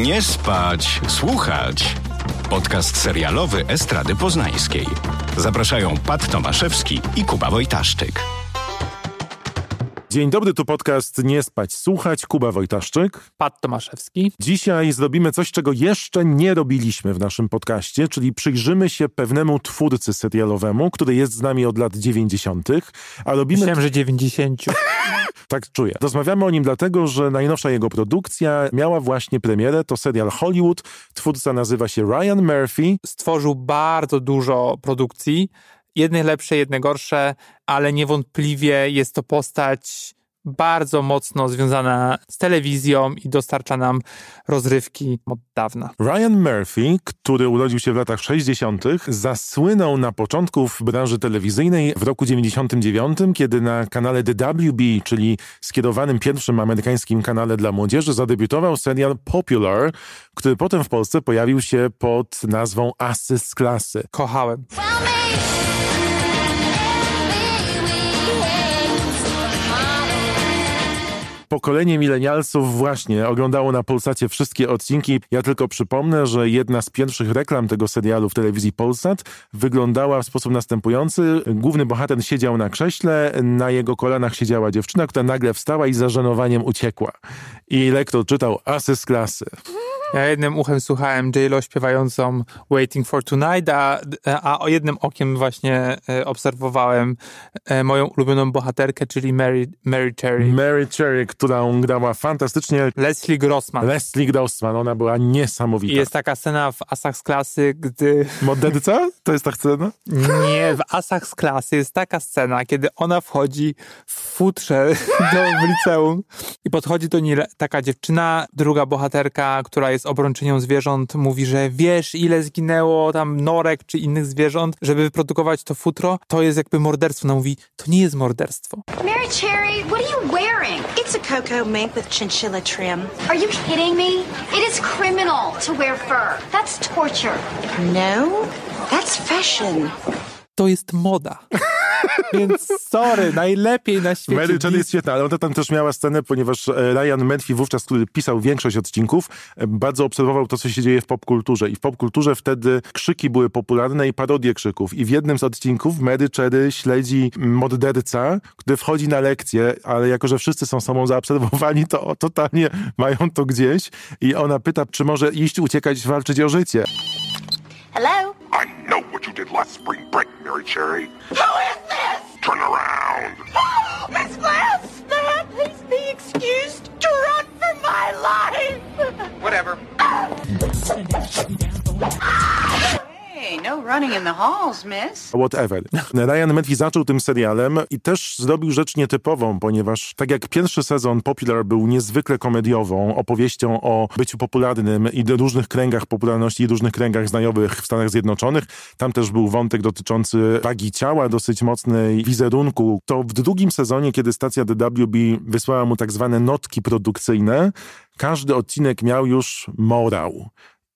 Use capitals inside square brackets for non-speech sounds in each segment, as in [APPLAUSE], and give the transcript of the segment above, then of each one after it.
Nie spać, słuchać. Podcast serialowy Estrady Poznańskiej. Zapraszają Pat Tomaszewski i Kuba Wojtaszczyk. Dzień dobry, tu podcast Nie spać, słuchać. Kuba Wojtaszczyk. Pat Tomaszewski. Dzisiaj zrobimy coś, czego jeszcze nie robiliśmy w naszym podcaście, czyli przyjrzymy się pewnemu twórcy serialowemu, który jest z nami od lat 90., a robimy... Myślałem, że 90. [LAUGHS] tak czuję. Rozmawiamy o nim dlatego, że najnowsza jego produkcja miała właśnie premierę. To serial Hollywood. Twórca nazywa się Ryan Murphy. Stworzył bardzo dużo produkcji jedne lepsze, jedne gorsze, ale niewątpliwie jest to postać bardzo mocno związana z telewizją i dostarcza nam rozrywki od dawna. Ryan Murphy, który urodził się w latach 60., zasłynął na początku w branży telewizyjnej w roku 99, kiedy na kanale The WB, czyli skierowanym pierwszym amerykańskim kanale dla młodzieży, zadebiutował serial Popular, który potem w Polsce pojawił się pod nazwą Asy z klasy. Kochałem. Pokolenie milenialsów właśnie oglądało na Polsacie wszystkie odcinki. Ja tylko przypomnę, że jedna z pierwszych reklam tego serialu w telewizji Polsat wyglądała w sposób następujący. Główny bohater siedział na krześle, na jego kolanach siedziała dziewczyna, która nagle wstała i za żenowaniem uciekła. I lektor czytał asy z klasy. Ja jednym uchem słuchałem J-Lo śpiewającą Waiting for Tonight, a, a o jednym okiem właśnie e, obserwowałem e, moją ulubioną bohaterkę, czyli Mary, Mary Cherry. Mary Cherry, którą grała fantastycznie. Leslie Grossman. Leslie Grossman, ona była niesamowita. I jest taka scena w Asach z klasy, gdy... Morderca? To jest ta scena? Nie, w Asach z klasy jest taka scena, kiedy ona wchodzi w futrze [LAUGHS] do liceum i podchodzi do niej taka dziewczyna, druga bohaterka, która jest jest obrończynią zwierząt, mówi, że wiesz ile zginęło tam norek czy innych zwierząt, żeby wyprodukować to futro, to jest jakby morderstwo. Ona mówi, to nie jest morderstwo. Mary Cherry, what are you wearing? It's a cocoa mink with chinchilla trim. Are you kidding me? It is criminal to wear fur. That's torture. No, that's fashion. To jest moda. [LAUGHS] Więc sorry, najlepiej na świecie. Mary Jane jest świetna, ale ona tam też miała scenę, ponieważ e, Ryan Murphy wówczas, który pisał większość odcinków, e, bardzo obserwował to, co się dzieje w popkulturze. I w popkulturze wtedy krzyki były popularne i parodie krzyków. I w jednym z odcinków Mary Cherry śledzi morderca, który wchodzi na lekcję, ale jako, że wszyscy są sobą zaobserwowani, to totalnie mają to gdzieś. I ona pyta, czy może iść, uciekać, walczyć o życie. Hello? I know what you did last spring break, Mary Cherry. Who is this? Turn around. Oh, Miss Glass! May I please be excused to run for my life? Whatever. [LAUGHS] Ah! No running in the halls, miss. Whatever. [LAUGHS] Ryan Murphy zaczął tym serialem i też zrobił rzecz nietypową, ponieważ tak jak pierwszy sezon Popular był niezwykle komediową opowieścią o byciu popularnym i różnych kręgach popularności i różnych kręgach znajomych w Stanach Zjednoczonych, tam też był wątek dotyczący wagi ciała, dosyć mocnej wizerunku, to w drugim sezonie, kiedy stacja DWB wysłała mu tak zwane notki produkcyjne, każdy odcinek miał już morał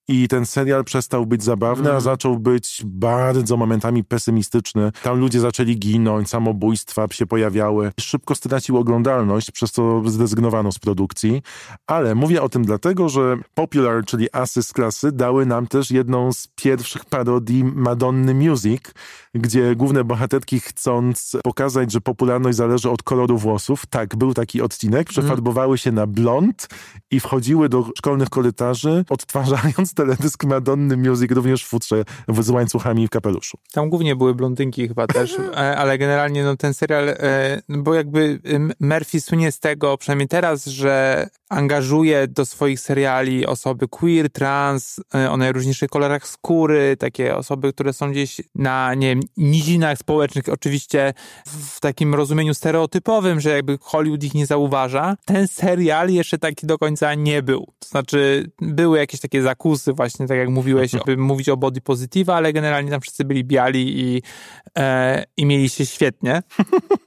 i ten serial przestał być zabawny, mm. a zaczął być bardzo momentami pesymistyczny. Tam ludzie zaczęli ginąć, samobójstwa się pojawiały. Szybko stracił oglądalność, przez co zrezygnowano z produkcji. Ale mówię o tym dlatego, że Popular, czyli Asy z klasy, dały nam też jedną z pierwszych parodii Madonny Music, gdzie główne bohaterki chcąc pokazać, że popularność zależy od koloru włosów, tak, był taki odcinek, przefarbowały się na blond i wchodziły do szkolnych korytarzy, odtwarzając teledysk Madonny Music również w futrze z łańcuchami w kapeluszu. Tam głównie były blondynki chyba też, [LAUGHS] e, ale generalnie no, ten serial, e, bo jakby Murphy słynie z tego, przynajmniej teraz, że angażuje do swoich seriali osoby queer, trans, e, o najróżniejszych kolorach skóry, takie osoby, które są gdzieś na, nie wiem, nizinach społecznych, oczywiście w takim rozumieniu stereotypowym, że jakby Hollywood ich nie zauważa. Ten serial jeszcze taki do końca nie był. To znaczy, były jakieś takie zakusy właśnie, tak jak mówiłeś, [LAUGHS] by mówić o body positive, ale generalnie tam wszyscy byli biali i, e, i mieli się świetnie. [LAUGHS]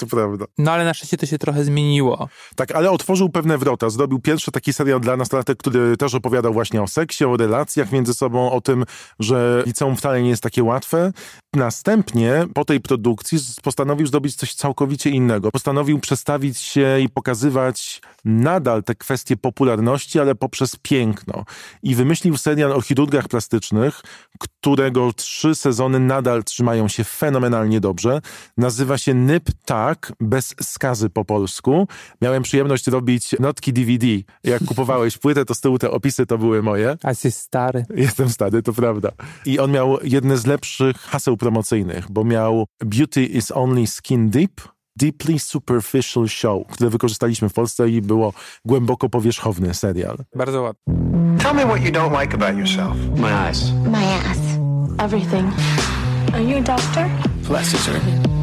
To prawda. No ale na szczęście to się trochę zmieniło. Tak, ale otworzył pewne wrota. Zrobił pierwszy taki serial dla nastolatek, który też opowiadał właśnie o seksie, o relacjach między sobą, o tym, że liceum wcale nie jest takie łatwe. następnie po tej produkcji postanowił zrobić coś całkowicie innego. Postanowił przestawić się i pokazywać nadal te kwestie popularności, ale poprzez piękno. I wymyślił serial o chirurgach plastycznych, którego trzy sezony nadal trzymają się fenomenalnie dobrze. Nazywa się Nyp Tak, bez skazy po polsku. Miałem przyjemność robić notki DVD. Jak kupowałeś płytę, to z tyłu te opisy to były moje. A jesteś stary. Jestem stary, to prawda. I on miał jedne z lepszych haseł promocyjnych, bo miał Beauty is only skin deep, Deeply Superficial Show, które wykorzystaliśmy w Polsce i było głęboko powierzchowny serial. Bardzo ładny. Tell me what you don't like about yourself. My eyes. My ass. Everything. Are you a doctor? Plastic surgery.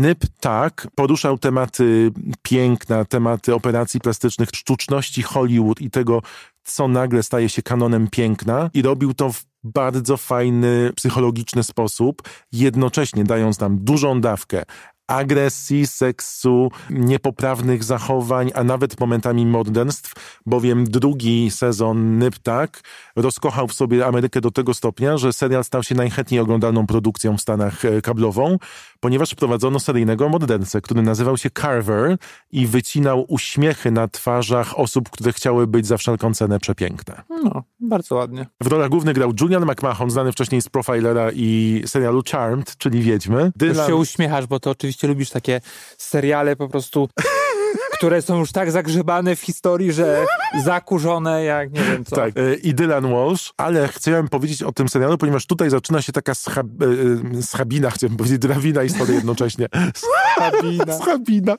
Nyp tak poruszał tematy piękna, tematy operacji plastycznych, sztuczności Hollywood i tego, co nagle staje się kanonem piękna i robił to w bardzo fajny, psychologiczny sposób, jednocześnie dając nam dużą dawkę agresji, seksu, niepoprawnych zachowań, a nawet momentami morderstw, bowiem drugi sezon Nyptak rozkochał w sobie Amerykę do tego stopnia, że serial stał się najchętniej oglądaną produkcją w Stanach e, kablową, ponieważ wprowadzono seryjnego mordercę, który nazywał się Carver i wycinał uśmiechy na twarzach osób, które chciały być za wszelką cenę przepiękne. No, bardzo ładnie. W rolach głównych grał Julian McMahon, znany wcześniej z Profilera i serialu Charmed, czyli Wiedźmy. Już Dylan- się uśmiechasz, bo to oczywiście lubisz takie seriale po prostu, które są już tak zagrzebane w historii, że zakurzone jak nie wiem co. Tak, e, i Dylan Walsh, ale chciałem powiedzieć o tym serialu, ponieważ tutaj zaczyna się taka schab, e, e, schabina, chciałem powiedzieć, drabina i schody jednocześnie. Schabina. Schabina.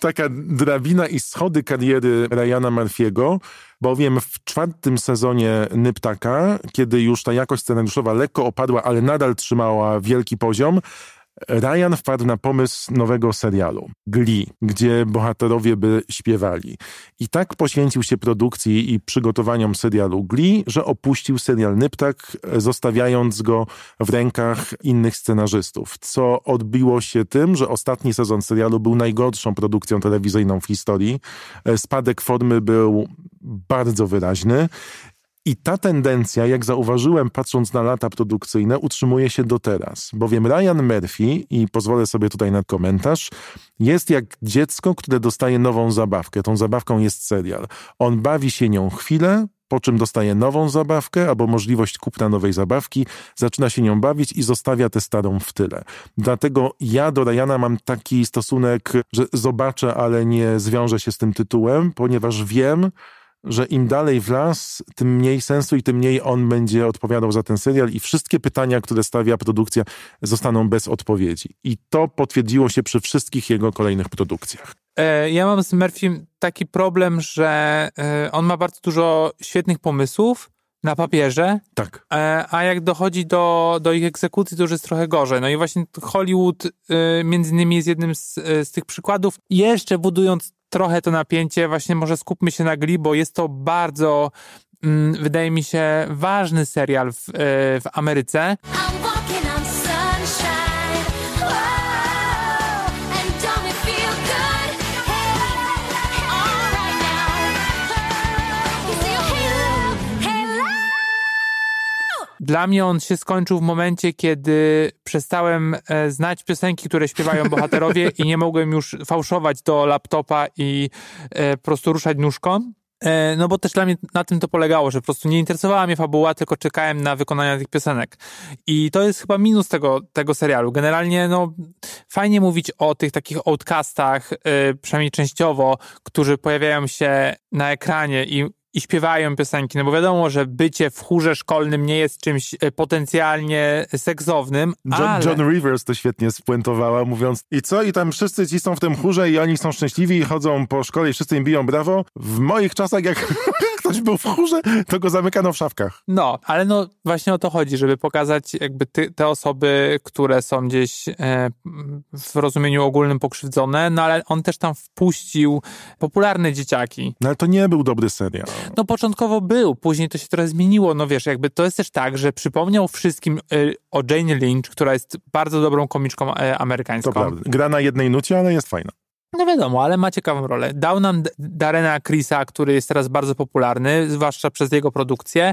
Taka drabina i schody kariery Ryana Murphy'ego, bowiem w czwartym sezonie Nyptaka, kiedy już ta jakość scenariuszowa lekko opadła, ale nadal trzymała wielki poziom, Ryan wpadł na pomysł nowego serialu Glee, gdzie bohaterowie by śpiewali. I tak poświęcił się produkcji i przygotowaniom serialu Glee, że opuścił serial Nyptak, zostawiając go w rękach innych scenarzystów, co odbiło się tym, że ostatni sezon serialu był najgorszą produkcją telewizyjną w historii. Spadek formy był bardzo wyraźny. I ta tendencja, jak zauważyłem, patrząc na lata produkcyjne, utrzymuje się do teraz. Bowiem Ryan Murphy, i pozwolę sobie tutaj na komentarz, jest jak dziecko, które dostaje nową zabawkę. Tą zabawką jest serial. On bawi się nią chwilę, po czym dostaje nową zabawkę albo możliwość kupna nowej zabawki, zaczyna się nią bawić i zostawia tę starą w tyle. Dlatego ja do Ryana mam taki stosunek, że zobaczę, ale nie zwiążę się z tym tytułem, ponieważ wiem, że im dalej w las, tym mniej sensu i tym mniej on będzie odpowiadał za ten serial i wszystkie pytania, które stawia produkcja, zostaną bez odpowiedzi. I to potwierdziło się przy wszystkich jego kolejnych produkcjach. E, Ja mam z Murphym taki problem, że e, on ma bardzo dużo świetnych pomysłów na papierze, Tak. e, a jak dochodzi do, do ich egzekucji, to już jest trochę gorzej. No i właśnie Hollywood między innymi jest jednym z, z tych przykładów. Jeszcze budując trochę to napięcie, właśnie może skupmy się na Glee, bo jest to bardzo, mm, wydaje mi się, ważny serial w, e, w Ameryce. Dla mnie on się skończył w momencie, kiedy przestałem e, znać piosenki, które śpiewają bohaterowie i nie mogłem już fałszować do laptopa i e, po prostu ruszać nóżką. E, No bo też dla mnie na tym to polegało, że po prostu nie interesowała mnie fabuła, tylko czekałem na wykonania tych piosenek. I to jest chyba minus tego, tego serialu. Generalnie no fajnie mówić o tych takich outcastach, przynajmniej częściowo, którzy pojawiają się na ekranie i i śpiewają piosenki, no bo wiadomo, że bycie w chórze szkolnym nie jest czymś e, potencjalnie seksownym, John, ale... John Rivers to świetnie spuentowała, mówiąc i co? I tam wszyscy ci są w tym chórze i oni są szczęśliwi i chodzą po szkole i wszyscy im biją brawo. W moich czasach, jak [LAUGHS] ktoś był w chórze, to go zamykano w szafkach. No, ale no właśnie o to chodzi, żeby pokazać jakby ty, te osoby, które są gdzieś e, w rozumieniu ogólnym pokrzywdzone, no ale on też tam wpuścił popularne dzieciaki. No ale to nie był dobry serial. No początkowo był, później to się trochę zmieniło, no wiesz, jakby to jest też tak, że przypomniał wszystkim e, o Jane Lynch, która jest bardzo dobrą komiczką e, To amerykańską. prawda. Gra na jednej nucie, ale jest fajna. No wiadomo, ale ma ciekawą rolę. Dał nam Darena Chrisa, który jest teraz bardzo popularny, zwłaszcza przez jego produkcję.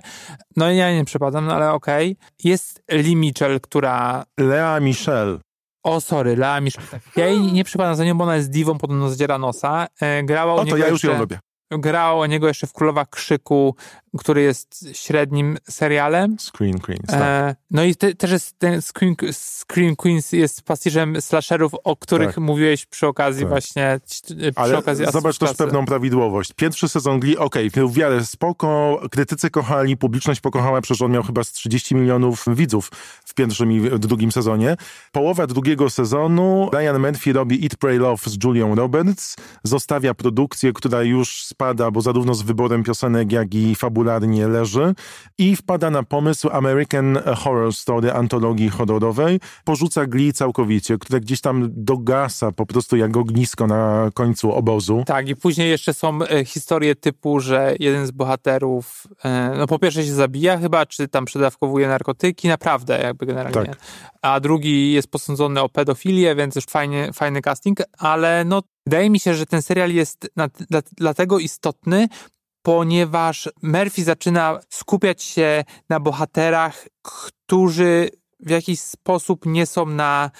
No i ja nie przepadam, no ale okej. Jest Lee Mitchell, która... Lea Michelle. O, sorry, Lea Mitchell. tak. Ja jej nie przepadam za nią, bo ona jest diwą, podobno zdziera nosa. E, grała u O, to ja już jeszcze... ją lubię. Grała u niego jeszcze w Królowa Krzyku, który jest średnim serialem. Screen Queens, tak. E, no i te, też jest ten Scream, Scream Queens jest pastiżem slasherów, o których Tak. mówiłeś przy okazji Tak. właśnie przy Ale okazji zobacz też pewną prawidłowość. Pierwszy sezon Glee, okej, okay, w wiarę spoko, krytycy kochali, publiczność pokochała, przecież on miał chyba z 30 milionów widzów w pierwszym i w drugim sezonie. Połowa drugiego sezonu Ryan Murphy robi Eat, Pray, Love z Julią Roberts, zostawia produkcję, która już spada, bo zarówno z wyborem piosenek, jak i fabularnie leży i wpada na pomysł American Horror Story, antologii horrorowej, porzuca Glee całkowicie, które gdzieś tam dogasa po prostu jak ognisko na końcu obozu. Tak, i później jeszcze są e, historie typu, że jeden z bohaterów, e, no po pierwsze się zabija chyba, czy tam przedawkowuje narkotyki, naprawdę jakby generalnie. Tak. A drugi jest posądzony o pedofilię, więc już fajnie, fajny casting, ale no wydaje mi się, że ten serial jest dlatego istotny, ponieważ Murphy zaczyna skupiać się na bohaterach, którzy w jakiś sposób nie są na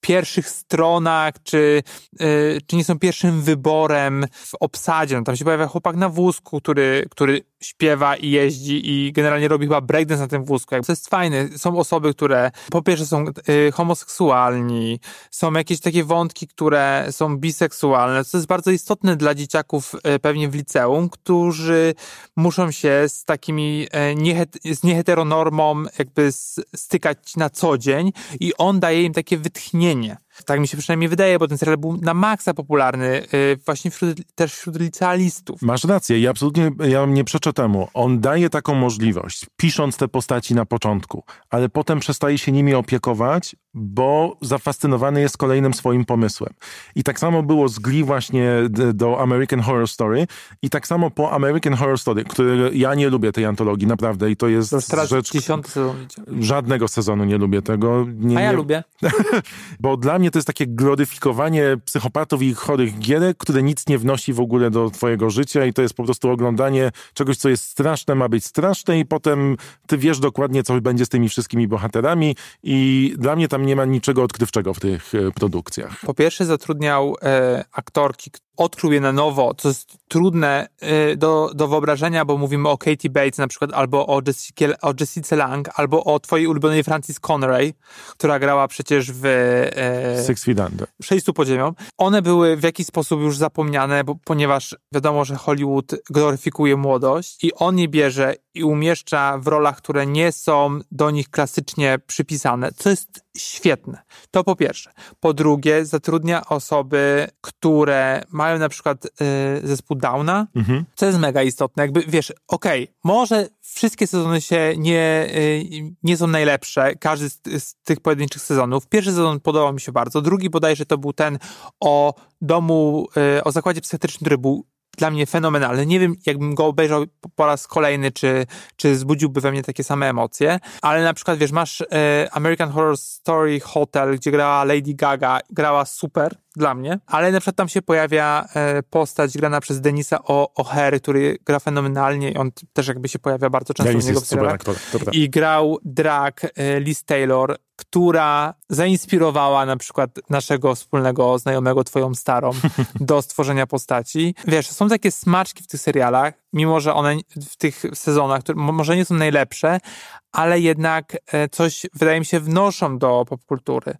pierwszych stronach, czy, y, czy nie są pierwszym wyborem w obsadzie. No, tam się pojawia chłopak na wózku, który, który śpiewa i jeździ i generalnie robi chyba breakdance na tym wózku. To jest fajne. Są osoby, które po pierwsze są y, homoseksualni, są jakieś takie wątki, które są biseksualne, co jest bardzo istotne dla dzieciaków y, pewnie w liceum, którzy muszą się z takimi z nieheteronormą jakby stykać na co dzień i on daje im takie wytchnienie. мнение. Tak mi się przynajmniej wydaje, bo ten serial był na maksa popularny y, właśnie wśród, też wśród licealistów. Masz rację i absolutnie ja nie przeczę temu. On daje taką możliwość, pisząc te postaci na początku, ale potem przestaje się nimi opiekować, bo zafascynowany jest kolejnym swoim pomysłem. I tak samo było z Glee właśnie do American Horror Story i tak samo po American Horror Story, który ja nie lubię tej antologii, naprawdę i to jest To rzecz... dziesiąty sezon. Żadnego sezonu nie lubię tego. Nie, A ja nie, lubię. [LAUGHS] Bo dla mnie to jest takie gloryfikowanie psychopatów i chorych gierek, które nic nie wnosi w ogóle do twojego życia i to jest po prostu oglądanie czegoś, co jest straszne, ma być straszne i potem ty wiesz dokładnie, co będzie z tymi wszystkimi bohaterami i dla mnie tam nie ma niczego odkrywczego w tych e, produkcjach. Po pierwsze zatrudniał e, aktorki, odkrył je na nowo, co jest trudne e, do, do wyobrażenia, bo mówimy o Katie Bates na przykład, albo o, Jessica, o Jessica Lang, albo o twojej ulubionej Francis Connery, która grała przecież w e, Six Feet Under. Sześciu pod ziemią. One były w jakiś sposób już zapomniane, bo, ponieważ wiadomo, że Hollywood gloryfikuje młodość i on je bierze i umieszcza w rolach, które nie są do nich klasycznie przypisane, co jest świetne. To po pierwsze. Po drugie, zatrudnia osoby, które mają na przykład y, zespół Downa, Mhm. co jest mega istotne. Jakby, wiesz, okej, może wszystkie sezony się nie, y, nie są najlepsze, każdy z, z tych pojedynczych sezonów. Pierwszy sezon podobał mi się bardzo, drugi bodajże to był ten o domu, y, o zakładzie psychiatrycznym, który był dla mnie fenomenalny. Nie wiem, jakbym go obejrzał po- raz kolejny, czy, czy zbudziłby we mnie takie same emocje, ale na przykład, wiesz, masz e, American Horror Story Hotel, gdzie grała Lady Gaga, grała super dla mnie, ale na przykład tam się pojawia e, postać grana przez Denisa O'Hare, który gra fenomenalnie i on też jakby się pojawia bardzo często Dennis u niego w serialach. I grał drag e, Liz Taylor, która zainspirowała na przykład naszego wspólnego znajomego, twoją starą, [LAUGHS] do stworzenia postaci. Wiesz, są takie smaczki w tych serialach, mimo że one w tych sezonach, które mo- może nie są najlepsze, ale jednak e, coś, wydaje mi się, wnoszą do popkultury.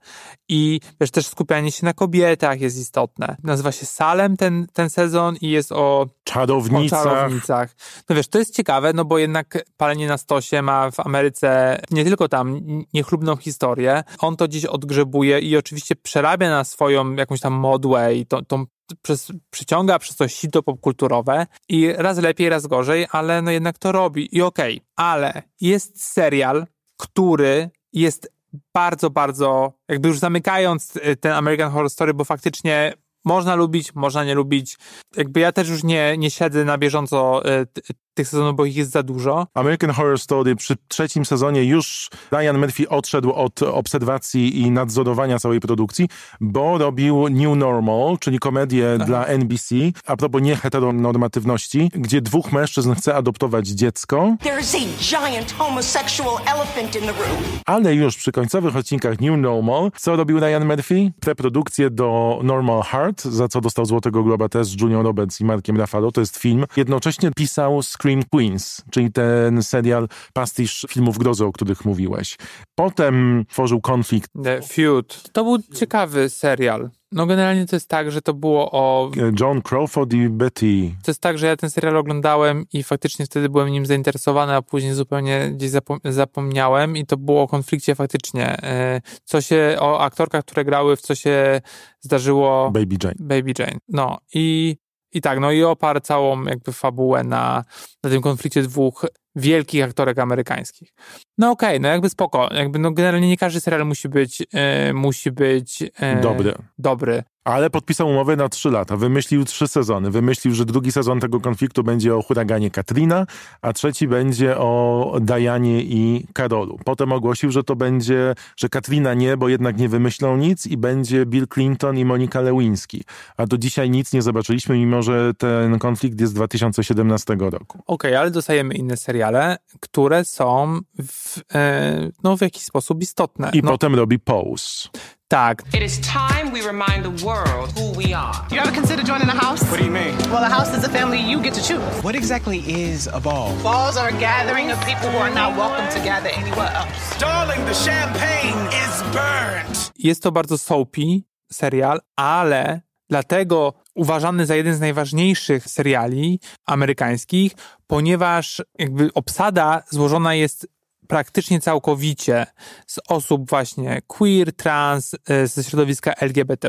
I wiesz, też skupianie się na kobietach jest istotne. Nazywa się Salem ten, ten sezon i jest o Czarownica. o czarownicach. No wiesz, to jest ciekawe, no bo jednak palenie na stosie ma w Ameryce nie tylko tam niechlubną historię. On to gdzieś odgrzebuje i oczywiście przerabia na swoją jakąś tam modłę i tą, tą przez, przyciąga przez to sito popkulturowe i raz lepiej, raz gorzej, ale no jednak to robi i okej. Ale jest serial, który jest bardzo, bardzo, jakby już zamykając y, ten American Horror Story, bo faktycznie można lubić, można nie lubić. Jakby ja też już nie, nie siedzę na bieżąco y, tych sezonów, bo ich jest za dużo. American Horror Story przy trzecim sezonie już Ryan Murphy odszedł od obserwacji i nadzorowania całej produkcji, bo robił New Normal, czyli komedię dla NBC, a propos nieheteronormatywności, gdzie dwóch mężczyzn chce adoptować dziecko, There's a giant homosexual elephant in the room. ale już przy końcowych odcinkach New Normal, co robił Ryan Murphy? Preprodukcję do Normal Heart, za co dostał Złotego Globa też z Junior Roberts i Markiem Ruffalo, to jest film. Jednocześnie pisał Scream Queens, czyli ten serial pastisz filmów grozy, o których mówiłeś. Potem tworzył konflikt The Feud. To był ciekawy serial. No generalnie to jest tak, że to było o... John Crawford i Betty. To jest tak, że ja ten serial oglądałem i faktycznie wtedy byłem nim zainteresowany, a później zupełnie gdzieś zapom- zapomniałem i to było o konflikcie faktycznie. e, Co się, o aktorkach, które grały, w co się zdarzyło Baby Jane. Baby Jane. No i, i tak, no i oparł całą jakby fabułę na, na tym konflikcie dwóch wielkich aktorek amerykańskich. No okej, no jakby spoko, jakby no generalnie nie każdy serial musi być, e, musi być e, Dobry. dobry. Ale podpisał umowę na trzy lata. Wymyślił trzy sezony. Wymyślił, że drugi sezon tego konfliktu będzie o huraganie Katrina, a trzeci będzie o Dianie i Karolu. Potem ogłosił, że to będzie, że Katrina nie, bo jednak nie wymyślą nic i będzie Bill Clinton i Monika Lewinsky. A do dzisiaj nic nie zobaczyliśmy, mimo że ten konflikt jest z 2017 roku. Okej, ale dostajemy inne seriale, które są w, e, no, w jakiś sposób istotne. I no, potem robi Pose. tak, It is time we remind the world who we are. You ever consider joining a house? What do you mean? Well, a house is a family you get to choose. What exactly is a ball? Balls are a gathering of people who are not welcome to gather anywhere else. Darling, the champagne is burnt. jest to bardzo soapy serial, ale dlatego uważany za jeden z najważniejszych seriali amerykańskich, ponieważ jakby obsada złożona jest praktycznie całkowicie z osób właśnie queer, trans, e, ze środowiska LGBT+,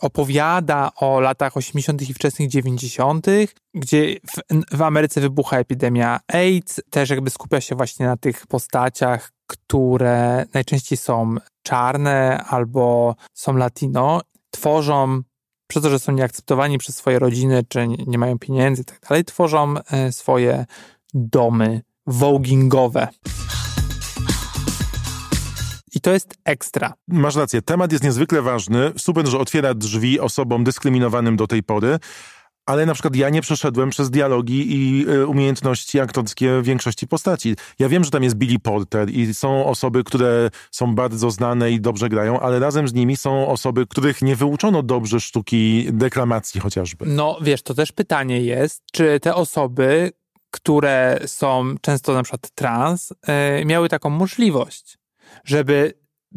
opowiada o latach 80. i wczesnych 90., gdzie w, w Ameryce wybucha epidemia AIDS, też jakby skupia się właśnie na tych postaciach, które najczęściej są czarne albo są latino, tworzą przez to, że są nieakceptowani przez swoje rodziny, czy nie, mają pieniędzy i tak dalej, tworzą e, swoje domy voguingowe. I to jest ekstra. Masz rację, temat jest niezwykle ważny. Super, że otwiera drzwi osobom dyskryminowanym do tej pory. Ale na przykład ja nie przeszedłem przez dialogi i y, umiejętności aktorskie większości postaci. Ja wiem, że tam jest Billy Porter i są osoby, które są bardzo znane i dobrze grają, ale razem z nimi są osoby, których nie wyuczono dobrze sztuki deklamacji chociażby. No wiesz, to też pytanie jest, czy te osoby, które są często na przykład trans, e, miały taką możliwość, żeby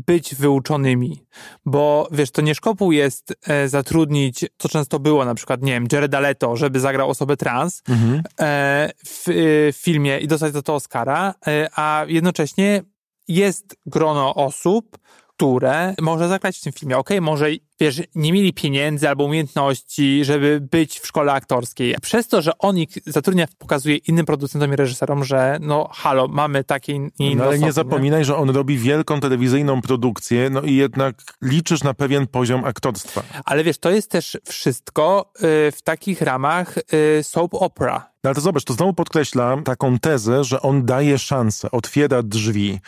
być wyuczonymi, bo wiesz, to nie szkopu jest e, zatrudnić, co często było na przykład, nie wiem, Jared Leto, żeby zagrał osobę trans Mhm. e, w, e, w filmie i dostać za to Oscara, e, a jednocześnie jest grono osób, które może zagrać w tym filmie. Okej, może, wiesz, nie mieli pieniędzy albo umiejętności, żeby być w szkole aktorskiej. Przez to, że on ich zatrudnia, pokazuje innym producentom i reżyserom, że no halo, mamy takie i inne No, ale osoby, nie zapominaj, że on robi wielką telewizyjną produkcję, no i jednak liczysz na pewien poziom aktorstwa. Ale wiesz, to jest też wszystko y, w takich ramach y, soap opera. No ale to zobacz, to znowu podkreśla taką tezę, że on daje szansę, otwiera drzwi.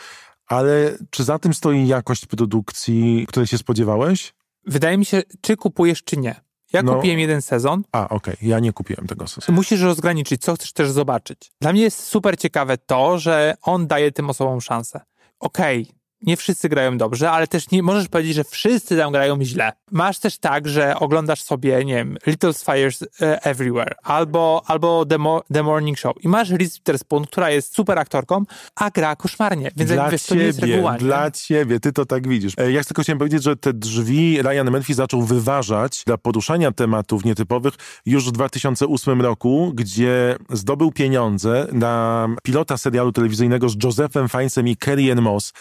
Ale czy za tym stoi jakość produkcji, której się spodziewałeś? Wydaje mi się, czy kupujesz, czy nie. Ja No. kupiłem jeden sezon. A, okej, ja nie kupiłem tego sezonu. Musisz rozgraniczyć, co chcesz też zobaczyć. Dla mnie jest super ciekawe to, że on daje tym osobom szansę. Okej, nie wszyscy grają dobrze, ale też nie możesz powiedzieć, że wszyscy tam grają źle. Masz też tak, że oglądasz sobie, nie wiem, Little Fires e, Everywhere albo, albo The, Mo- The Morning Show i masz Reese Witherspoon, która jest super aktorką, a gra koszmarnie. Więc Dla jak wiesz, to nie jest reguła. nie? dla ciebie, ty to tak widzisz. E, Ja tylko chciałem powiedzieć, że te drzwi Ryan Murphy zaczął wyważać dla poruszania tematów nietypowych już w 2008 roku, gdzie zdobył pieniądze na pilota serialu telewizyjnego z Josephem Fiennesem i Carrie Ann Moss,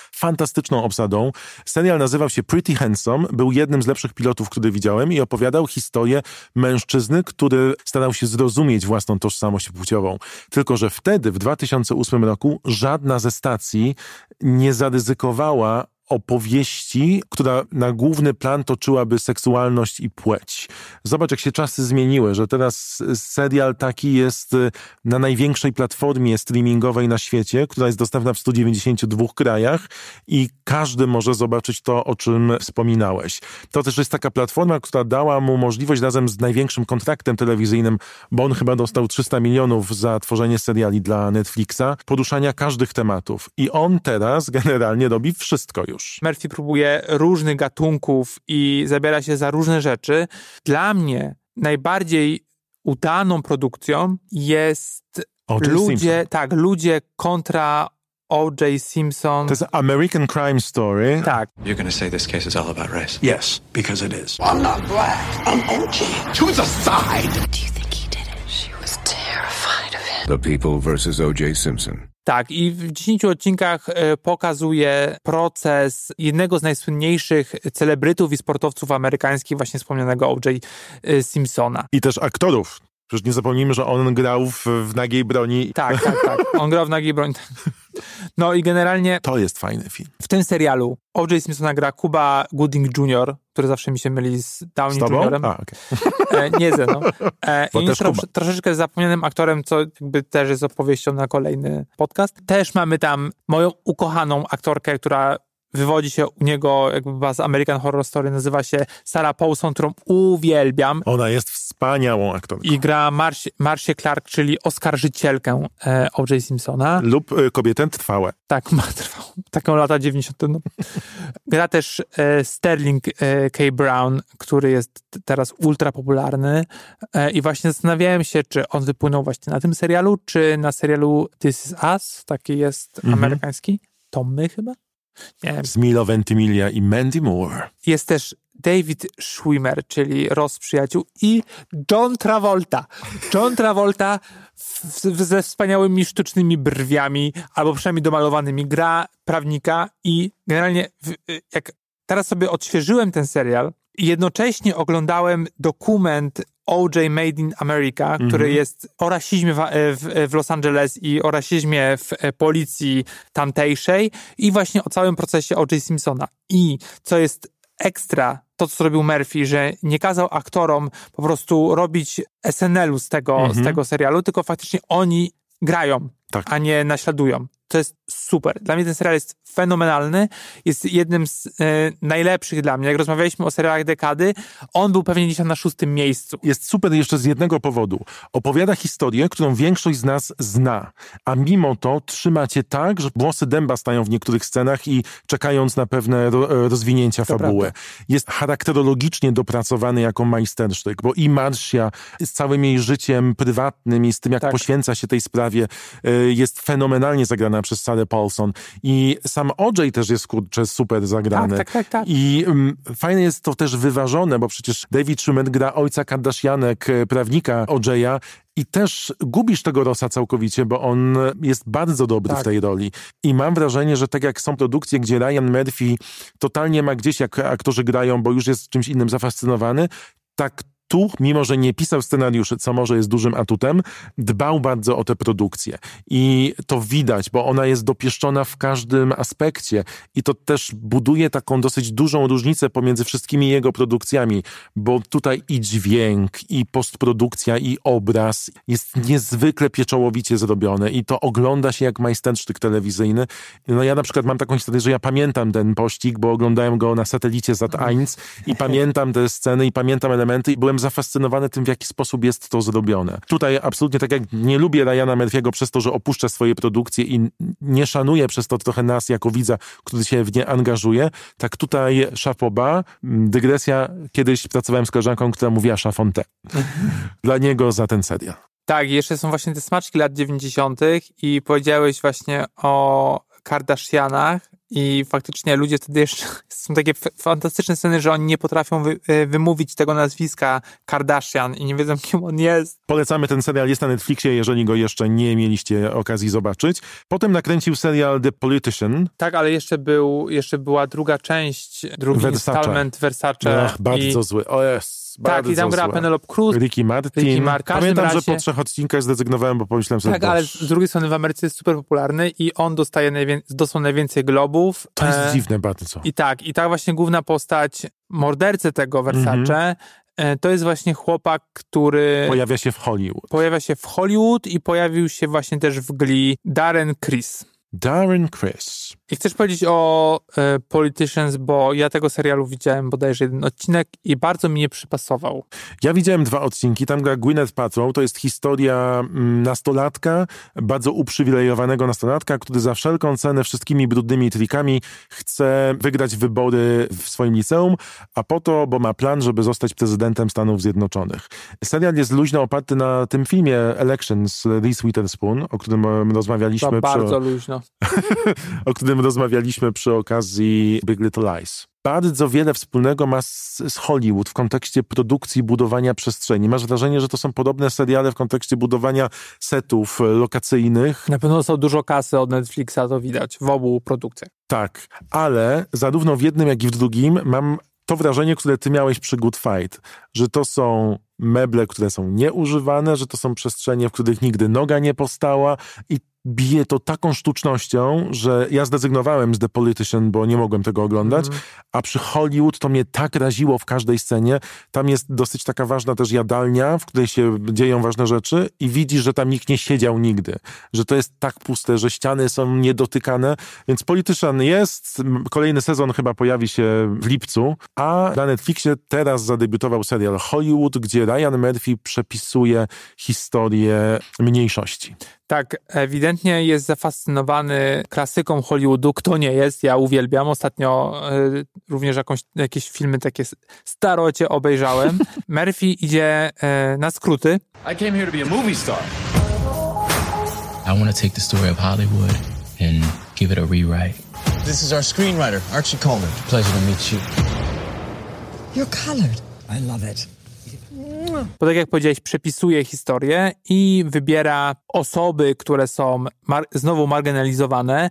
fantastyczną obsadą. Serial nazywał się Pretty Handsome, był jednym z lepszych pilotów, który widziałem i opowiadał historię mężczyzny, który starał się zrozumieć własną tożsamość płciową. Tylko, że wtedy, w 2008 roku, żadna ze stacji nie zaryzykowała opowieści, która na główny plan toczyłaby seksualność i płeć. Zobacz, jak się czasy zmieniły, że teraz serial taki jest y, na największej platformie streamingowej na świecie, która jest dostępna w 192 krajach i każdy może zobaczyć to, o czym wspominałeś. To też jest taka platforma, która dała mu możliwość razem z największym kontraktem telewizyjnym, bo on chyba dostał 300 milionów za tworzenie seriali dla Netflixa, poruszania każdych tematów. I on teraz generalnie robi wszystko już. Murphy próbuje różnych gatunków i zabiera się za różne rzeczy. Dla mnie najbardziej udaną produkcją jest O.J. ludzie, Simpson. tak, ludzie kontra O.J. Simpson. To jest American Crime Story. Tak. You're gonna say this case is all about race? Yes, because it is. I'm not black. I'm OG. Choose a side. The People versus O.J. Simpson. Tak, i w 10 odcinkach e, pokazuje proces jednego z najsłynniejszych celebrytów i sportowców amerykańskich, właśnie wspomnianego O.J. e, Simpsona. I też aktorów. Przecież nie zapomnijmy, że on grał w, w Nagiej Broni. Tak, tak, tak. On grał w Nagiej Broń. No i generalnie To jest fajny film. w tym serialu O.J. Simpsona gra Kuba Gooding Jr., który zawsze mi się myli z Downey Z. A, okej. [LAUGHS] E, nie ze mną. E, I tro, troszeczkę zapomnianym aktorem, co jakby też jest opowieścią na kolejny podcast. Też mamy tam moją ukochaną aktorkę, która wywodzi się u niego jakby z American Horror Story, nazywa się Sarah Paulson, którą uwielbiam. Ona jest wspaniałą aktorką. I gra Marcie Clark, czyli oskarżycielkę e, O.J. Simpsona. Lub y, kobietę trwałe. Tak, ma trwał. Taką lata 90. No. Gra też e, Sterling e, K. Brown, który jest teraz ultra popularny e, i właśnie zastanawiałem się, czy on wypłynął właśnie na tym serialu, czy na serialu This Is Us, taki jest Mhm. amerykański. To my chyba? Nie. Z Milo Ventimiglia i Mandy Moore. Jest też David Schwimmer, czyli Ross przyjaciół i John Travolta. John Travolta w, w, ze wspaniałymi sztucznymi brwiami, albo przynajmniej domalowanymi, gra prawnika i generalnie w, jak teraz sobie odświeżyłem ten serial i jednocześnie oglądałem dokument OJ Made in America, który jest o rasizmie w, w, w Los Angeles i o rasizmie w e, policji tamtejszej i właśnie o całym procesie OJ Simpsona. I co jest ekstra, to co zrobił Murphy, że nie kazał aktorom po prostu robić SNL-u z tego, z tego serialu, tylko faktycznie oni grają, Tak. a nie naśladują. To jest super. Dla mnie ten serial jest fenomenalny. Jest jednym z e, najlepszych dla mnie. Jak rozmawialiśmy o serialach dekady, on był pewnie gdzieś tam na szóstym miejscu. Jest super jeszcze z jednego powodu. Opowiada historię, którą większość z nas zna, a mimo to trzyma cię tak, że włosy dęba stają w niektórych scenach i czekając na pewne ro, rozwinięcia To fabuły. Jest charakterologicznie dopracowany jako majstersztyk, bo i Marsia z całym jej życiem prywatnym i z tym, jak Tak. poświęca się tej sprawie, y, jest fenomenalnie zagrana przez Sarah Paulson. I sam OJ też jest, kurczę, super zagrany. Tak, tak, tak, tak. I mm, fajne jest to też wyważone, bo przecież David Schumann gra ojca Kardashianek, e, prawnika OJ'a i też gubisz tego Rosa całkowicie, bo on jest bardzo dobry Tak. w tej roli. I mam wrażenie, że tak jak są produkcje, gdzie Ryan Murphy totalnie ma gdzieś, jak aktorzy grają, bo już jest czymś innym zafascynowany, tak tu, mimo że nie pisał scenariuszy, co może jest dużym atutem, dbał bardzo o tę produkcję. I to widać, bo ona jest dopieszczona w każdym aspekcie. I to też buduje taką dosyć dużą różnicę pomiędzy wszystkimi jego produkcjami, bo tutaj i dźwięk, i postprodukcja, i obraz jest niezwykle pieczołowicie zrobione i to ogląda się jak majstersztyk telewizyjny. No ja na przykład mam taką historię, że ja pamiętam ten pościg, bo oglądałem go na satelicie Sat1 i pamiętam te sceny i pamiętam elementy i byłem zafascynowany tym, w jaki sposób jest to zrobione. Tutaj absolutnie tak jak nie lubię Ryana Murphy'ego przez to, że opuszcza swoje produkcje i nie szanuje przez to trochę nas jako widza, który się w nie angażuje, tak tutaj szapoba, dygresja, kiedyś pracowałem z koleżanką, która mówiła szafonte. Dla niego za ten serial. Tak, jeszcze są właśnie te smaczki lat 90. i powiedziałeś właśnie o Kardashianach i faktycznie ludzie wtedy jeszcze [LAUGHS] są takie fantastyczne sceny, że oni nie potrafią wy, e, wymówić tego nazwiska Kardashian i nie wiedzą, [LAUGHS] kim on jest. Polecamy ten serial, jest na Netflixie, jeżeli go jeszcze nie mieliście okazji zobaczyć. Potem nakręcił serial The Politician. Tak, ale jeszcze, był, jeszcze była druga część, drugi Versace. installment Versace. Ach, bardzo i, zły. O jest. Tak, i tam gra zła. Penelope Cruz. Ricky Martin. Ricky Martin. Pamiętam, razie- że po trzech odcinkach zdezygnowałem, bo pomyślałem sobie, Tak, ale "Boż, z drugiej strony w Ameryce jest super popularny i on dostaje najwię- dostał najwięcej globów. to jest E, dziwne bardzo. I tak, i ta właśnie główna postać mordercy tego Versace Mhm. e, to jest właśnie chłopak, który Pojawia się w Hollywood. pojawia się w Hollywood i pojawił się właśnie też w Glee Darren Criss. Darren Criss. I chcesz powiedzieć o e, Politicians, bo ja tego serialu widziałem bodajże jeden odcinek i bardzo mi nie przypasował. Ja widziałem dwa odcinki, tam gra Gwyneth Paltrow, to jest historia mm, nastolatka, bardzo uprzywilejowanego nastolatka, który za wszelką cenę wszystkimi brudnymi trikami chce wygrać wybory w swoim liceum, a po to, bo ma plan, żeby zostać prezydentem Stanów Zjednoczonych. Serial jest luźno oparty na tym filmie Elections Reese Witherspoon, o którym rozmawialiśmy To bardzo przy, luźno. [LAUGHS] którym rozmawialiśmy przy okazji Big Little Lies. Bardzo wiele wspólnego ma z, z Hollywood w kontekście produkcji, budowania przestrzeni. Masz wrażenie, że to są podobne seriale w kontekście budowania setów e, lokacyjnych? Na pewno dostał dużo kasy od Netflixa, to widać w obu produkcjach. Tak, ale zarówno w jednym, jak i w drugim mam to wrażenie, które ty miałeś przy Good Fight, że to są meble, które są nieużywane, że to są przestrzenie, w których nigdy noga nie postała i bije to taką sztucznością, że ja zdezygnowałem z The Politician, bo nie mogłem tego oglądać, a przy Hollywood to mnie tak raziło w każdej scenie. Tam jest dosyć taka ważna też jadalnia, w której się dzieją ważne rzeczy i widzisz, że tam nikt nie siedział nigdy, że to jest tak puste, że ściany są niedotykane, więc Politician jest, kolejny sezon chyba pojawi się w lipcu, a na Netflixie teraz zadebiutował serial Hollywood, gdzie Ryan Murphy przepisuje historię mniejszości. Tak, ewidentnie jest zafascynowany klasyką Hollywoodu. Kto nie jest? Ja uwielbiam. Ostatnio e, również jakąś, jakieś filmy takie starocie obejrzałem. [LAUGHS] Murphy idzie e, na skróty. I came here to be a movie star. I want to take the story of Hollywood and give it a rewrite. This is our screenwriter, Archie Coleman. Pleasure to meet you. You're colored. I love it. Bo tak jak powiedziałeś, przepisuje historię i wybiera osoby, które są mar- znowu marginalizowane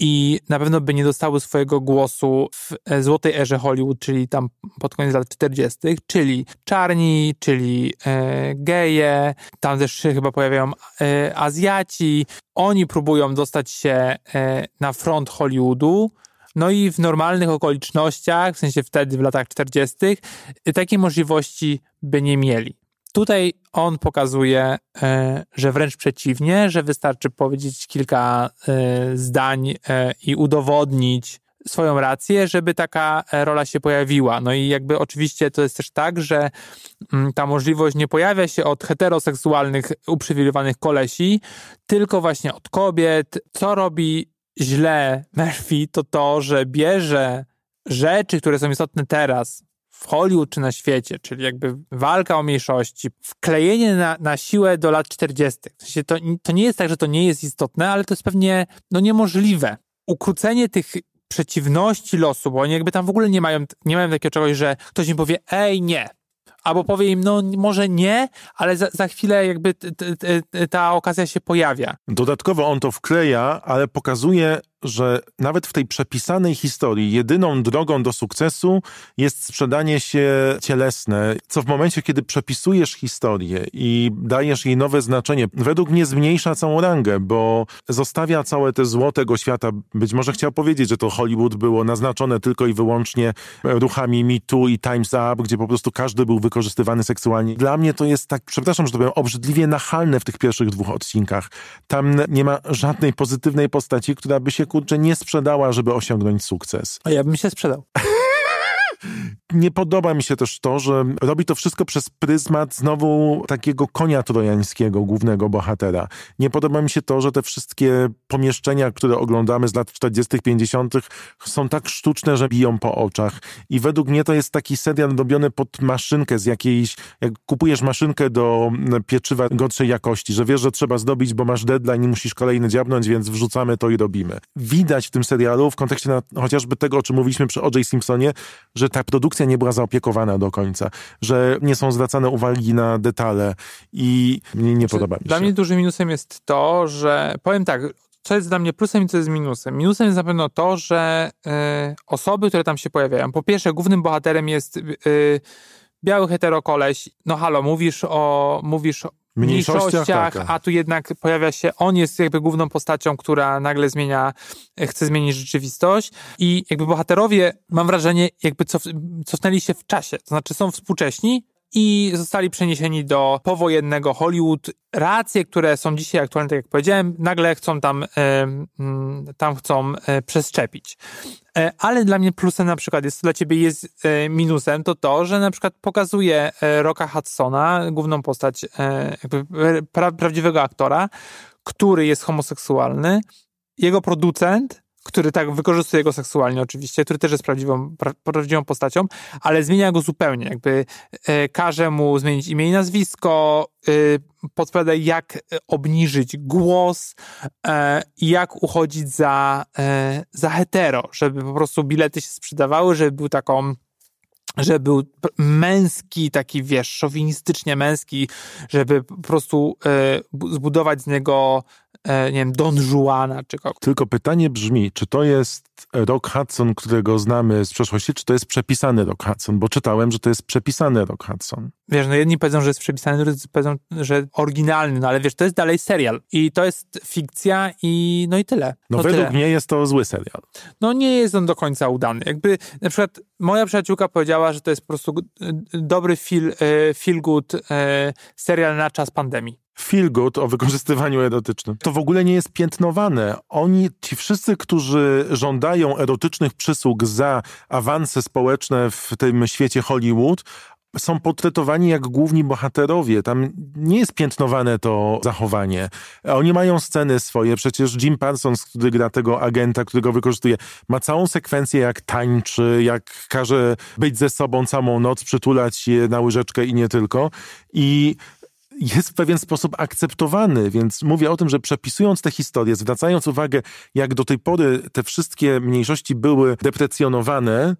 i na pewno by nie dostały swojego głosu w e, złotej erze Hollywood, czyli tam pod koniec lat 40., czyli czarni, czyli e, geje, tam też się chyba pojawiają e, Azjaci. Oni próbują dostać się e, na front Hollywoodu, no i w normalnych okolicznościach, w sensie wtedy w latach 40., takiej możliwości by nie mieli. Tutaj on pokazuje, e, że wręcz przeciwnie, że wystarczy powiedzieć kilka e, zdań e, i udowodnić swoją rację, żeby taka rola się pojawiła. No i jakby oczywiście to jest też tak, że mm, ta możliwość nie pojawia się od heteroseksualnych, uprzywilejowanych kolesi, tylko właśnie od kobiet. Co robi źle Murphy, to to, że bierze rzeczy, które są istotne teraz w Hollywood czy na świecie, czyli jakby walka o mniejszości, wklejenie na, na siłę do lat 40. W sensie to, to nie jest tak, że to nie jest istotne, ale to jest pewnie no, niemożliwe. Ukrócenie tych przeciwności losu, bo oni jakby tam w ogóle nie mają, nie mają takiego czegoś, że ktoś im powie, ej, nie. Albo powie im, no może nie, ale za, za chwilę jakby t, t, t, ta okazja się pojawia. Dodatkowo on to wkleja, ale pokazuje, że nawet w tej przepisanej historii jedyną drogą do sukcesu jest sprzedanie się cielesne, co w momencie, kiedy przepisujesz historię i dajesz jej nowe znaczenie, według mnie zmniejsza całą rangę, bo zostawia całe te zło tego świata. Być może chciał powiedzieć, że to Hollywood było naznaczone tylko i wyłącznie ruchami Me Too i Time's Up, gdzie po prostu każdy był wykorzystywany seksualnie. Dla mnie to jest tak, przepraszam, że to powiem, obrzydliwie nachalne w tych pierwszych dwóch odcinkach. Tam nie ma żadnej pozytywnej postaci, która by się kurczę nie sprzedała, żeby osiągnąć sukces. A ja bym się sprzedał. Nie podoba mi się też to, że robi to wszystko przez pryzmat znowu takiego konia trojańskiego, głównego bohatera. Nie podoba mi się to, że te wszystkie pomieszczenia, które oglądamy z lat 40., 50., są tak sztuczne, że biją po oczach. I według mnie to jest taki serial robiony pod maszynkę z jakiejś, jak kupujesz maszynkę do pieczywa gorszej jakości, że wiesz, że trzeba zdobić, bo masz deadline i musisz kolejny dziabnąć, więc wrzucamy to i robimy. Widać w tym serialu, w kontekście na, chociażby tego, o czym mówiliśmy przy O.J. Simpsonie, że ta produkcja nie była zaopiekowana do końca, że nie są zwracane uwagi na detale i nie, nie podoba mi się. Dla mnie dużym minusem jest to, że powiem tak, co jest dla mnie plusem i co jest minusem. Minusem jest na pewno to, że y, osoby, które tam się pojawiają, po pierwsze, głównym bohaterem jest y, biały heterokoleś, no halo, mówisz o, mówisz o Mniejszościach, mniejszościach, tak. a tu jednak pojawia się, on jest jakby główną postacią, która nagle zmienia, chce zmienić rzeczywistość i jakby bohaterowie, mam wrażenie, jakby cof, cofnęli się w czasie, to znaczy są współcześni, i zostali przeniesieni do powojennego Hollywood. Racje, które są dzisiaj aktualne, tak jak powiedziałem, nagle chcą tam, em, mm, tam chcą e, przeszczepić. E, Ale dla mnie plusem na przykład jest, dla ciebie jest e, minusem, to to, że na przykład pokazuje e, Rocka Hudsona, główną postać e, e, prawdziwego aktora, który jest homoseksualny. Jego producent, który tak wykorzystuje go seksualnie oczywiście, który też jest prawdziwą, pra, prawdziwą postacią, ale zmienia go zupełnie, jakby e, każe mu zmienić imię i nazwisko, e, podpowiada jak e, obniżyć głos e, i jak uchodzić za, e, za hetero, żeby po prostu bilety się sprzedawały, żeby był taką żeby był męski, taki wiesz, szowinistycznie męski, żeby po prostu bu- zbudować z niego, nie wiem, Don Juana czy kogoś. Tylko pytanie brzmi, czy to jest Rock Hudson, którego znamy z przeszłości, czy to jest przepisany Rock Hudson? Bo czytałem, że to jest przepisany Rock Hudson. Wiesz, no jedni powiedzą, że jest przepisany, drudzy powiedzą, że oryginalny, no ale wiesz, to jest dalej serial i to jest fikcja i no i tyle. No, no według tyle. mnie jest to zły serial. No nie jest on do końca udany. Jakby na przykład moja przyjaciółka powiedziała, że to jest po prostu dobry feel, e, feel good e, serial na czas pandemii. Feel good o wykorzystywaniu erotycznym. To w ogóle nie jest piętnowane. Oni, ci wszyscy, którzy żądają erotycznych przysług za awanse społeczne w tym świecie Hollywood, są portretowani jak główni bohaterowie. Tam nie jest piętnowane to zachowanie. Oni mają sceny swoje. Przecież Jim Parsons, który gra tego agenta, którego wykorzystuje, ma całą sekwencję, jak tańczy, jak każe być ze sobą całą noc, przytulać je na łyżeczkę i nie tylko. I jest w pewien sposób akceptowany, więc mówię o tym, że przepisując tę historię, zwracając uwagę, jak do tej pory te wszystkie mniejszości były deprecjonowane,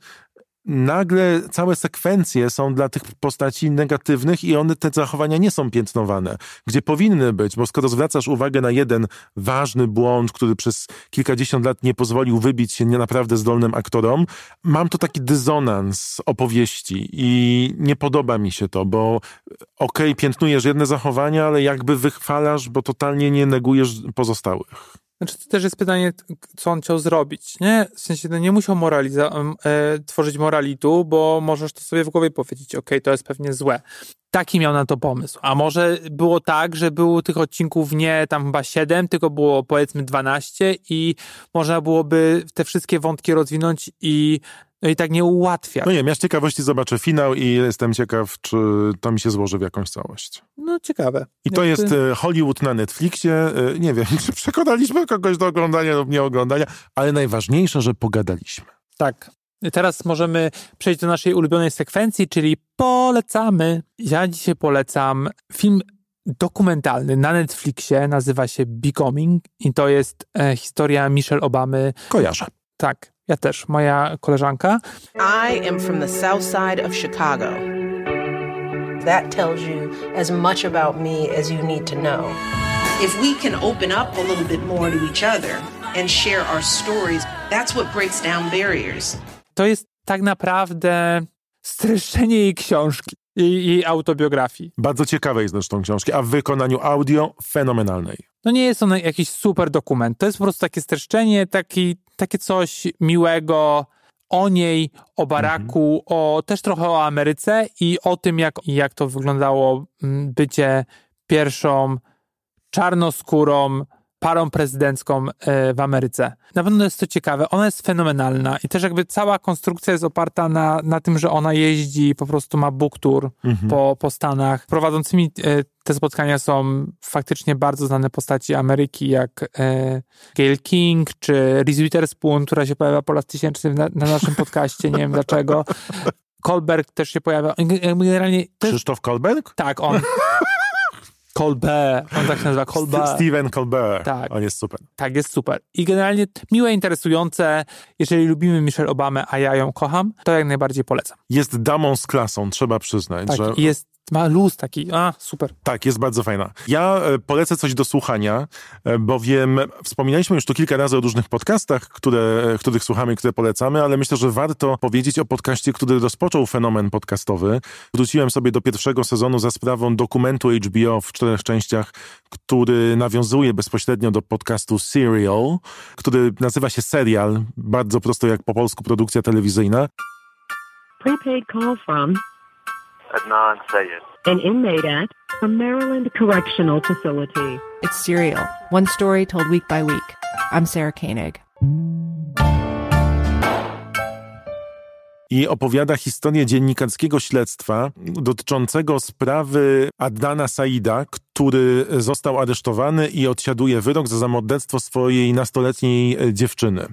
nagle całe sekwencje są dla tych postaci negatywnych i one, te zachowania nie są piętnowane, gdzie powinny być, bo skoro zwracasz uwagę na jeden ważny błąd, który przez kilkadziesiąt lat nie pozwolił wybić się naprawdę zdolnym aktorom, mam tu taki dysonans opowieści i nie podoba mi się to, bo okej, piętnujesz jedne zachowania, ale jakby wychwalasz, bo totalnie nie negujesz pozostałych. Znaczy, to też jest pytanie, co on chciał zrobić, nie? W sensie, no nie musiał moraliza- e, tworzyć moralitu, bo możesz to sobie w głowie powiedzieć, okej, to jest pewnie złe. Taki miał na to pomysł. A może było tak, że było tych odcinków nie tam chyba 7, tylko było powiedzmy 12 i można byłoby te wszystkie wątki rozwinąć i no i tak nie ułatwia. No nie wiem, ja z ciekawości zobaczę finał i jestem ciekaw, czy to mi się złoży w jakąś całość. No ciekawe. I to Jakby- jest e, Hollywood na Netflixie. E, Nie wiem, [LAUGHS] czy przekonaliśmy kogoś do oglądania lub nie oglądania, ale najważniejsze, że pogadaliśmy. Tak. Teraz możemy przejść do naszej ulubionej sekwencji, czyli polecamy. Ja dzisiaj polecam film dokumentalny na Netflixie, nazywa się Becoming i to jest e, historia Michelle Obamy. Kojarzę. Tak, ja też, moja koleżanka. I am from the south side of Chicago. That tells you as much about me as you need to know. If we can open up a little bit more to each other and share our stories, that's what breaks down barriers. To jest tak naprawdę streszczenie jej książki, jej, jej autobiografii. Bardzo ciekawe jest zresztą książki, a w wykonaniu audio fenomenalnej. No nie jest on jakiś super dokument. To jest po prostu takie streszczenie, taki, takie coś miłego o niej, o Baraku, o, też trochę o Ameryce i o tym, jak, jak to wyglądało mm, bycie pierwszą czarnoskórą parą prezydencką e, w Ameryce. Na pewno jest to ciekawe. Ona jest fenomenalna i też jakby cała konstrukcja jest oparta na, na tym, że ona jeździ, po prostu ma book tour Mhm. po, po Stanach. Prowadzącymi e, te spotkania są faktycznie bardzo znane postaci Ameryki, jak e, Gail King czy Reese Witherspoon, która się pojawia po raz tysięczny na, na naszym podcaście, nie wiem dlaczego. Kolberg też się pojawia. Generalnie jest, Krzysztof Kolberg? tak, on. Colbert, on tak się nazywa, Colbert. Steven Colbert. Tak. On jest super. Tak, jest super. I generalnie miłe, interesujące. Jeżeli lubimy Michelle Obamę, a ja ją kocham, to jak najbardziej polecam. Jest damą z klasą, trzeba przyznać, Tak, że... jest, ma luz taki, a, super. Tak, jest bardzo fajna. Ja e, polecę coś do słuchania, e, bowiem wspominaliśmy już tu kilka razy o różnych podcastach, które, e, których słuchamy i które polecamy, ale myślę, że warto powiedzieć o podcaście, który rozpoczął fenomen podcastowy. Wróciłem sobie do pierwszego sezonu za sprawą dokumentu HBO w czterech częściach, który nawiązuje bezpośrednio do podcastu Serial, który nazywa się Serial, bardzo prosto jak po polsku produkcja telewizyjna. Prepaid call from Adnan Sayed. an inmate at a Maryland correctional facility. It's Serial, one story told week by week. I'm Sarah Koenig. I opowiada historię dziennikarskiego śledztwa dotyczącego sprawy Adnana Saida, który został aresztowany i odsiaduje wyrok za zamorderstwo swojej nastoletniej e, dziewczyny.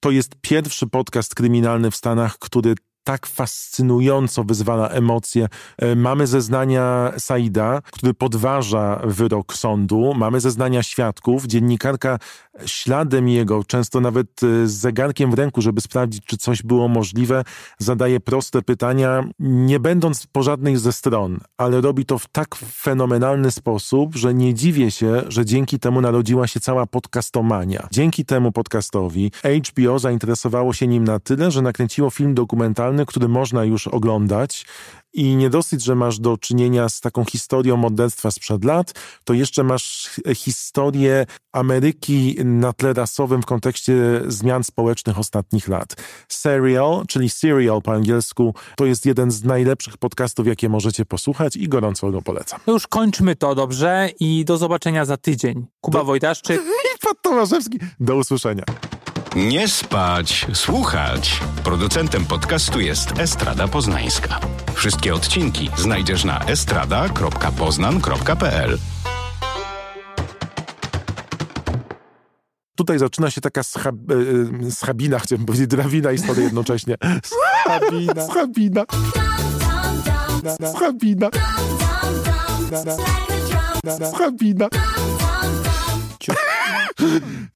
To jest pierwszy podcast kryminalny w Stanach, który tak fascynująco wyzwala emocje. E, Mamy zeznania Saida, który podważa wyrok sądu. Mamy zeznania świadków. Dziennikarka śladem jego, często nawet e, z zegarkiem w ręku, żeby sprawdzić, czy coś było możliwe, zadaje proste pytania, nie będąc po żadnej ze stron, ale robi to w tak fenomenalny sposób, że nie dziwię się, że dzięki temu narodziła się cała podcastomania. Dzięki temu podcastowi HBO zainteresowało się nim na tyle, że nakręciło film dokumentalny, który można już oglądać. I nie dosyć, że masz do czynienia z taką historią morderstwa sprzed lat, to jeszcze masz historię Ameryki na tle rasowym w kontekście zmian społecznych ostatnich lat. Serial, czyli Serial po angielsku, to jest jeden z najlepszych podcastów, jakie możecie posłuchać i gorąco go polecam. Już kończmy to dobrze i do zobaczenia za tydzień. Kuba Wojtaszczyk. [LAUGHS] I Pat Tomaszewski. Do usłyszenia. Nie spać, słuchać. Producentem podcastu jest Estrada Poznańska. Wszystkie odcinki znajdziesz na estrada.poznan.pl. Tutaj zaczyna się taka schab, e, schabina, chciałem powiedzieć, drabina historii jednocześnie. Schabina. Schabina. Schabina. Schabina.